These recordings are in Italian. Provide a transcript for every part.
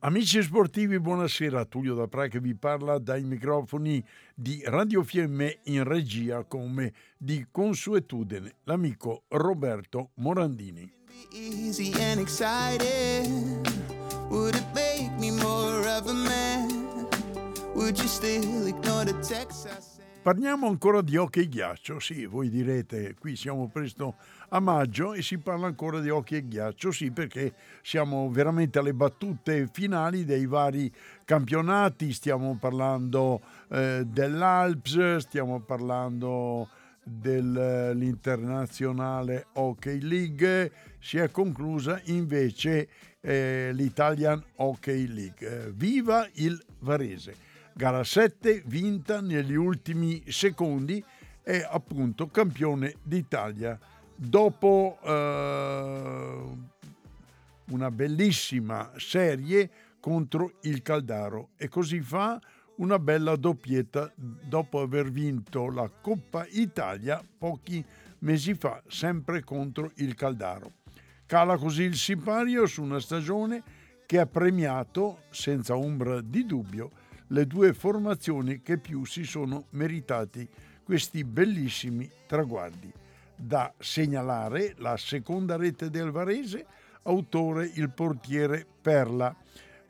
Amici sportivi, buonasera. Tullio da Pra che vi parla dai microfoni di Radio Fiemme in regia come di consuetudine l'amico Roberto Morandini. Would you still ignore the text I Parliamo ancora di hockey ghiaccio, sì, voi direte, qui siamo presto a maggio e si parla ancora di hockey ghiaccio, sì, perché siamo veramente alle battute finali dei vari campionati, stiamo parlando eh, dell'Alps, stiamo parlando dell'internazionale Hockey League, si è conclusa invece eh, l'Italian Hockey League. viva il Varese! Gara 7 vinta negli ultimi secondi è appunto campione d'Italia dopo eh, una bellissima serie contro il Caldaro e così fa una bella doppietta dopo aver vinto la Coppa Italia pochi mesi fa sempre contro il Caldaro. Cala così il sipario su una stagione che ha premiato senza ombra di dubbio le due formazioni che più si sono meritati questi bellissimi traguardi. Da segnalare la seconda rete del Varese, autore il portiere Perla.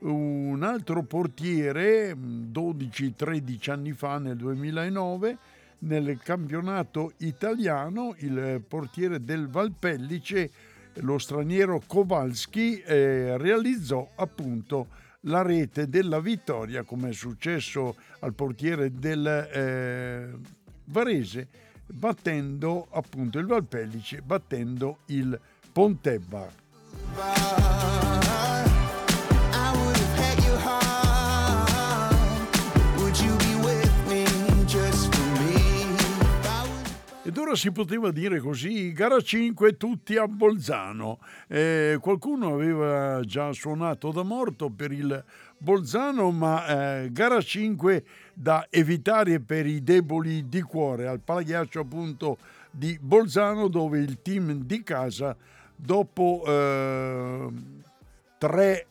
Un altro portiere, 12-13 anni fa, nel 2009, nel campionato italiano, il portiere del Valpellice, lo straniero Kowalski, eh, realizzò appunto la rete della vittoria, come è successo al portiere del eh, Varese, battendo appunto il Valpellice, battendo il Pontebba. Ed ora si poteva dire così, gara 5 tutti a Bolzano. Eh, qualcuno aveva già suonato da morto per il Bolzano, ma eh, gara 5 da evitare per i deboli di cuore al Palaghiaccio appunto di Bolzano dove il team di casa dopo eh, tre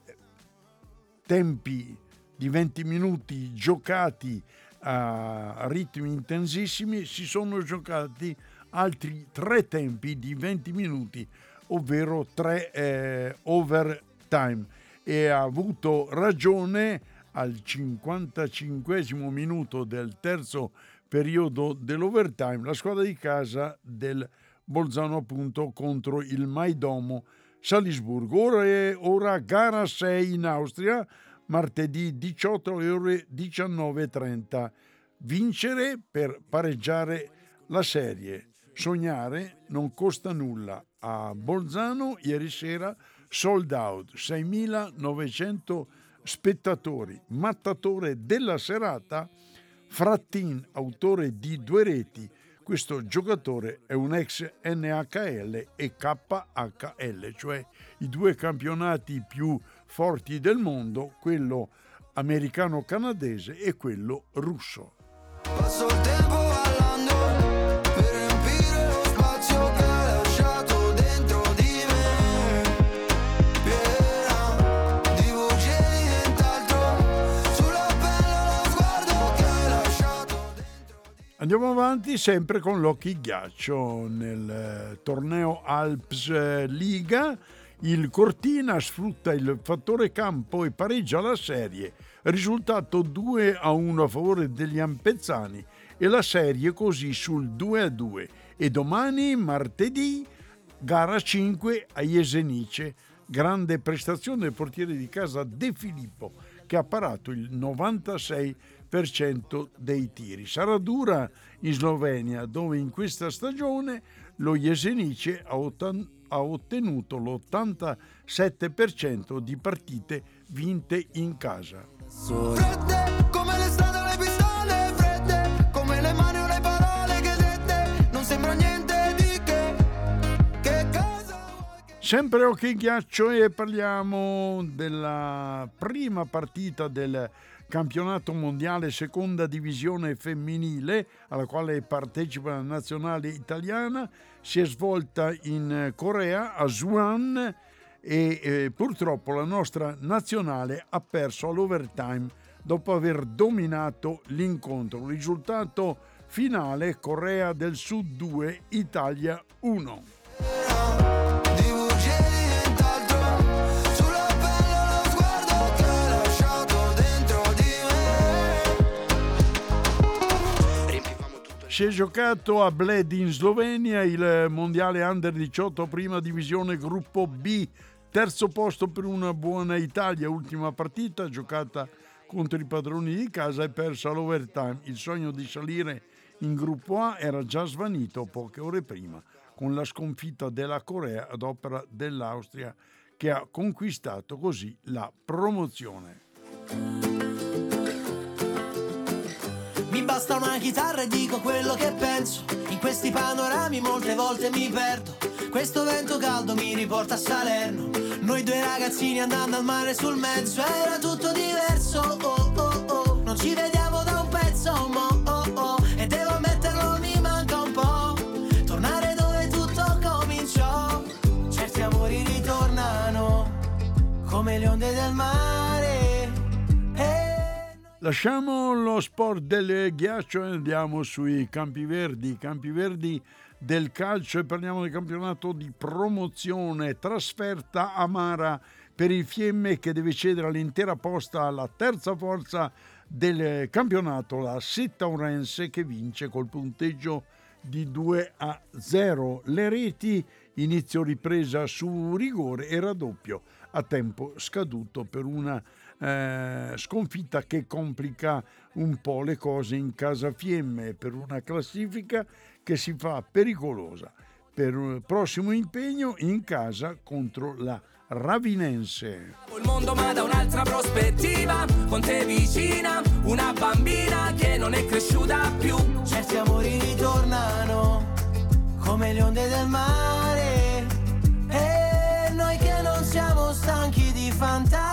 tempi di 20 minuti giocati a ritmi intensissimi, si sono giocati altri tre tempi di 20 minuti, ovvero tre eh, overtime e ha avuto ragione al 55 minuto del terzo periodo dell'overtime la squadra di casa del Bolzano appunto contro il Maidomo Salisburgo. Ora, è, ora gara 6 in Austria martedì 18 ore 19.30. Vincere per pareggiare la serie. Sognare non costa nulla. A Bolzano ieri sera sold out 6.900 spettatori. Mattatore della serata, Frattin, autore di due reti. Questo giocatore è un ex NHL e KHL, cioè i due campionati più forti del mondo, quello americano-canadese e quello russo. Passo il tempo ballando per riempire lo spazio che hai lasciato dentro di me. Piena di voce di nient'altro, sulla pelle lo sguardo che hai lasciato dentro di me. Andiamo avanti sempre con l'occhi ghiaccio nel eh, torneo Alps eh, Liga il Cortina sfrutta il fattore campo e pareggia la serie. Risultato 2 a 1 a favore degli Ampezzani e la serie così sul 2 a 2. E domani, martedì, gara 5 a Jesenice. Grande prestazione del portiere di casa De Filippo che ha parato il 96% dei tiri. Sarà dura in Slovenia dove in questa stagione lo Jesenice ha ha ottenuto l'87% di partite vinte in casa. Fredde come le strade le pistole, fredde come le mani o le parole che dette, non sembra niente di che, che cosa Sempre ok ghiaccio e parliamo della prima partita del campionato mondiale seconda divisione femminile alla quale partecipa la nazionale italiana, si è svolta in Corea, a Suan e eh, purtroppo la nostra nazionale ha perso all'overtime dopo aver dominato l'incontro. Risultato finale Corea del Sud 2, Italia 1. Si è giocato a Bled in Slovenia il mondiale under 18 prima divisione gruppo B, terzo posto per una buona Italia, ultima partita giocata contro i padroni di casa e persa all'overtime. Il sogno di salire in gruppo A era già svanito poche ore prima con la sconfitta della Corea ad opera dell'Austria che ha conquistato così la promozione. Mi basta una chitarra e dico quello che penso. In questi panorami molte volte mi perdo. Questo vento caldo mi riporta a Salerno. Noi due ragazzini andando al mare sul mezzo. Era tutto diverso. Oh oh oh. Non ci vediamo da un pezzo. Mo, oh oh. E devo ammetterlo, mi manca un po'. Tornare dove tutto cominciò. Certi amori ritornano come le onde del mare. Lasciamo lo sport del ghiaccio e andiamo sui campi verdi, campi verdi del calcio e parliamo del campionato di promozione, trasferta amara per il Fiemme che deve cedere l'intera posta alla terza forza del campionato, la Sittaurense che vince col punteggio di 2 a 0. Le reti, inizio ripresa su rigore e raddoppio a tempo scaduto per una eh, sconfitta che complica un po' le cose in casa Fiemme per una classifica che si fa pericolosa per un prossimo impegno in casa contro la Ravinense. Il mondo ma da un'altra prospettiva, con te vicina, una bambina che non è cresciuta più. Certi amori ritornano come le onde del mare e noi che non siamo stanchi di fantastica.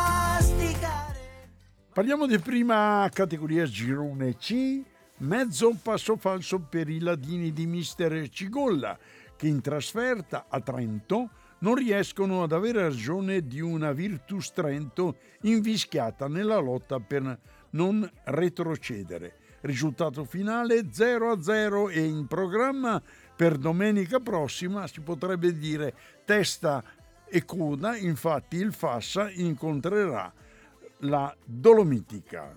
Parliamo di prima categoria girone C, mezzo passo falso per i ladini di mister Cigolla, che in trasferta a Trento non riescono ad avere ragione di una Virtus Trento invischiata nella lotta per non retrocedere. Risultato finale 0-0 e in programma per domenica prossima si potrebbe dire testa e coda, infatti il Fassa incontrerà la Dolomitica.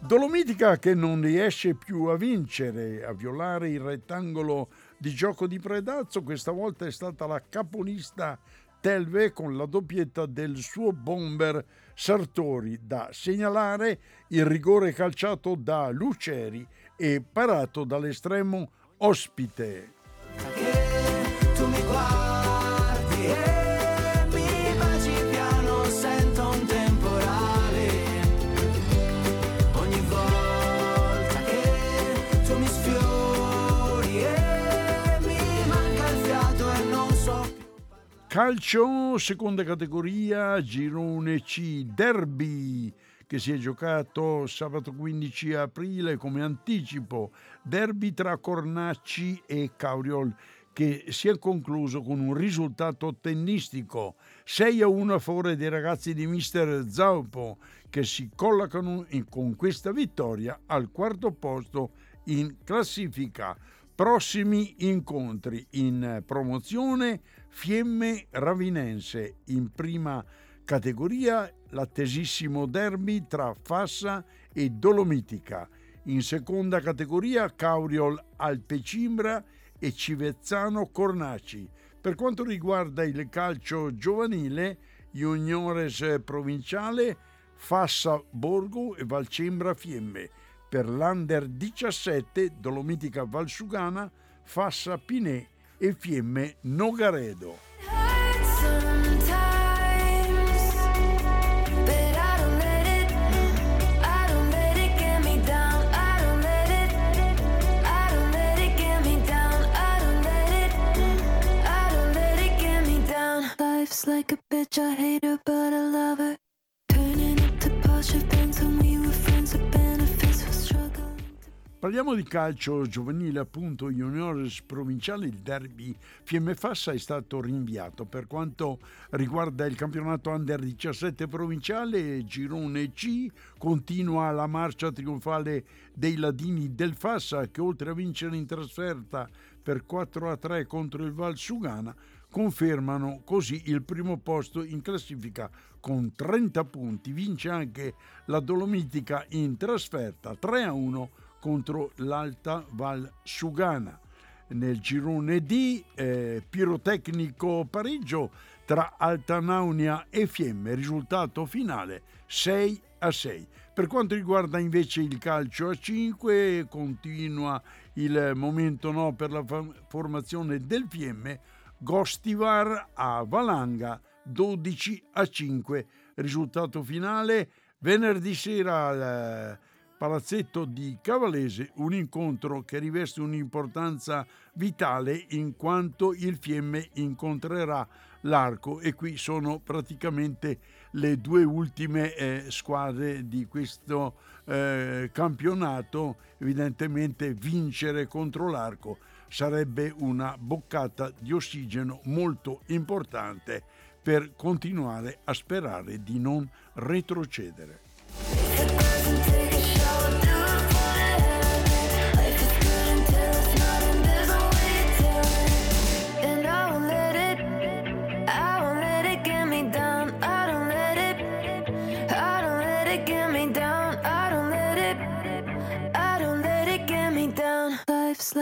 Dolomitica che non riesce più a vincere, a violare il rettangolo di gioco di Predazzo, questa volta è stata la capolista Telve con la doppietta del suo bomber Sartori. Da segnalare il rigore calciato da Luceri e parato dall'estremo ospite. Calcio, seconda categoria, girone C, derby che si è giocato sabato 15 aprile come anticipo, derby tra Cornacci e Cauriol che si è concluso con un risultato tennistico 6 a 1 a favore dei ragazzi di mister Zaupo che si collocano in, con questa vittoria al quarto posto in classifica. Prossimi incontri in promozione Fiemme Ravinense in prima categoria l'attesissimo derby tra Fassa e Dolomitica. In seconda categoria Cauriol Alpecimbra e Civezzano Cornaci. Per quanto riguarda il calcio giovanile, Juniores Provinciale, Fassa Borgo e Valcembra Fiemme. Per l'Under 17 Dolomitica Valsugana, Fassa Pinè e Fiemme Nogaredo. like a bitch, I hate her, but I love her. Turning up to posture things when we were friends for struggling. Parliamo di calcio giovanile, appunto, juniores provinciale, il derby Fiemme Fassa è stato rinviato. Per quanto riguarda il campionato Under 17 provinciale, Girone C continua la marcia trionfale dei ladini del Fassa che oltre a vincere in trasferta per 4 a 3 contro il Val Sugana confermano così il primo posto in classifica con 30 punti. Vince anche la Dolomitica in trasferta 3 a 1 contro l'Alta Val Sugana. Nel girone D, eh, pirotecnico pareggio tra Altanaunia e Fiemme, risultato finale 6 a 6. Per quanto riguarda invece il calcio a 5, continua il momento no per la formazione del Fiemme Gostivar a Valanga 12 a 5. Risultato finale venerdì sera al palazzetto di Cavalese, un incontro che riveste un'importanza vitale in quanto il Fiemme incontrerà l'Arco e qui sono praticamente le due ultime eh, squadre di questo eh, campionato, evidentemente vincere contro l'Arco sarebbe una boccata di ossigeno molto importante per continuare a sperare di non retrocedere.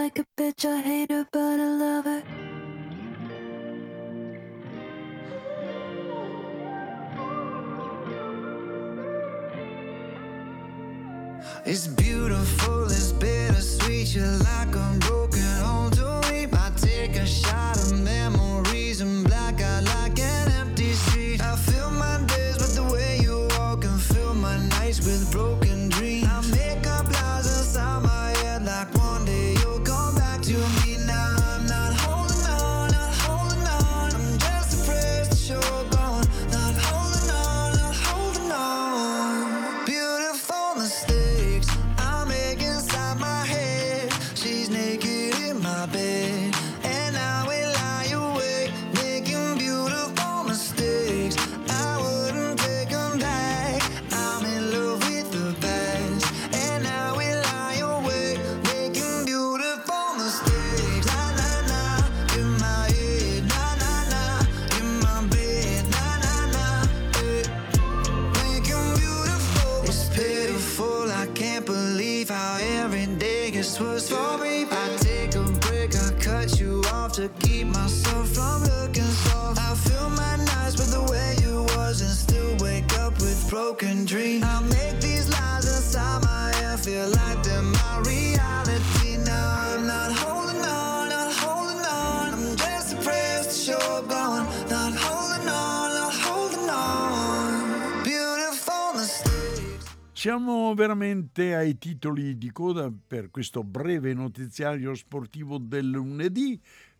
Like a bitch, I hate her, but I love her. It's beautiful, it's bittersweet. You're like a broken home to me. I take a shot Siamo veramente ai titoli di coda per questo breve notiziario sportivo del lunedì.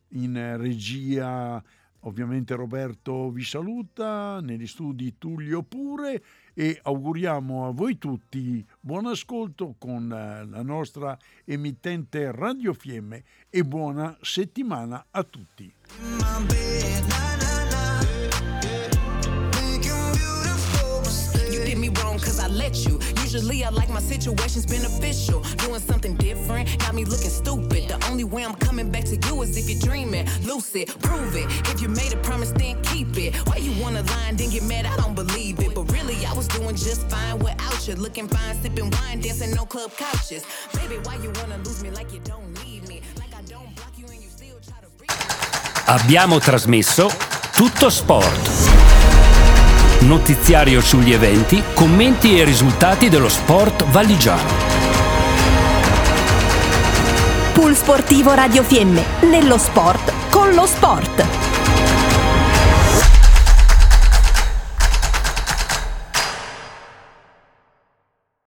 In regia ovviamente Roberto vi saluta, negli studi Tullio pure e auguriamo a voi tutti buon ascolto con la nostra emittente Radio Fiemme e buona settimana a tutti. let you. Usually I like my situations beneficial. Doing something different got me looking stupid. The only way I'm coming back to you is if you're dreaming. Lucid, prove it. If you made a promise, then keep it. Why you wanna lie and then get mad? I don't believe it. But really, I was doing just fine without you. Looking fine, sipping wine, dancing no club couches. Baby, why you wanna lose me like you don't need me? Like I don't block you and you still try to reach Abbiamo trasmesso tutto sport. notiziario sugli eventi, commenti e risultati dello sport valigiano. Pool Sportivo Radio Fiemme, nello sport con lo sport.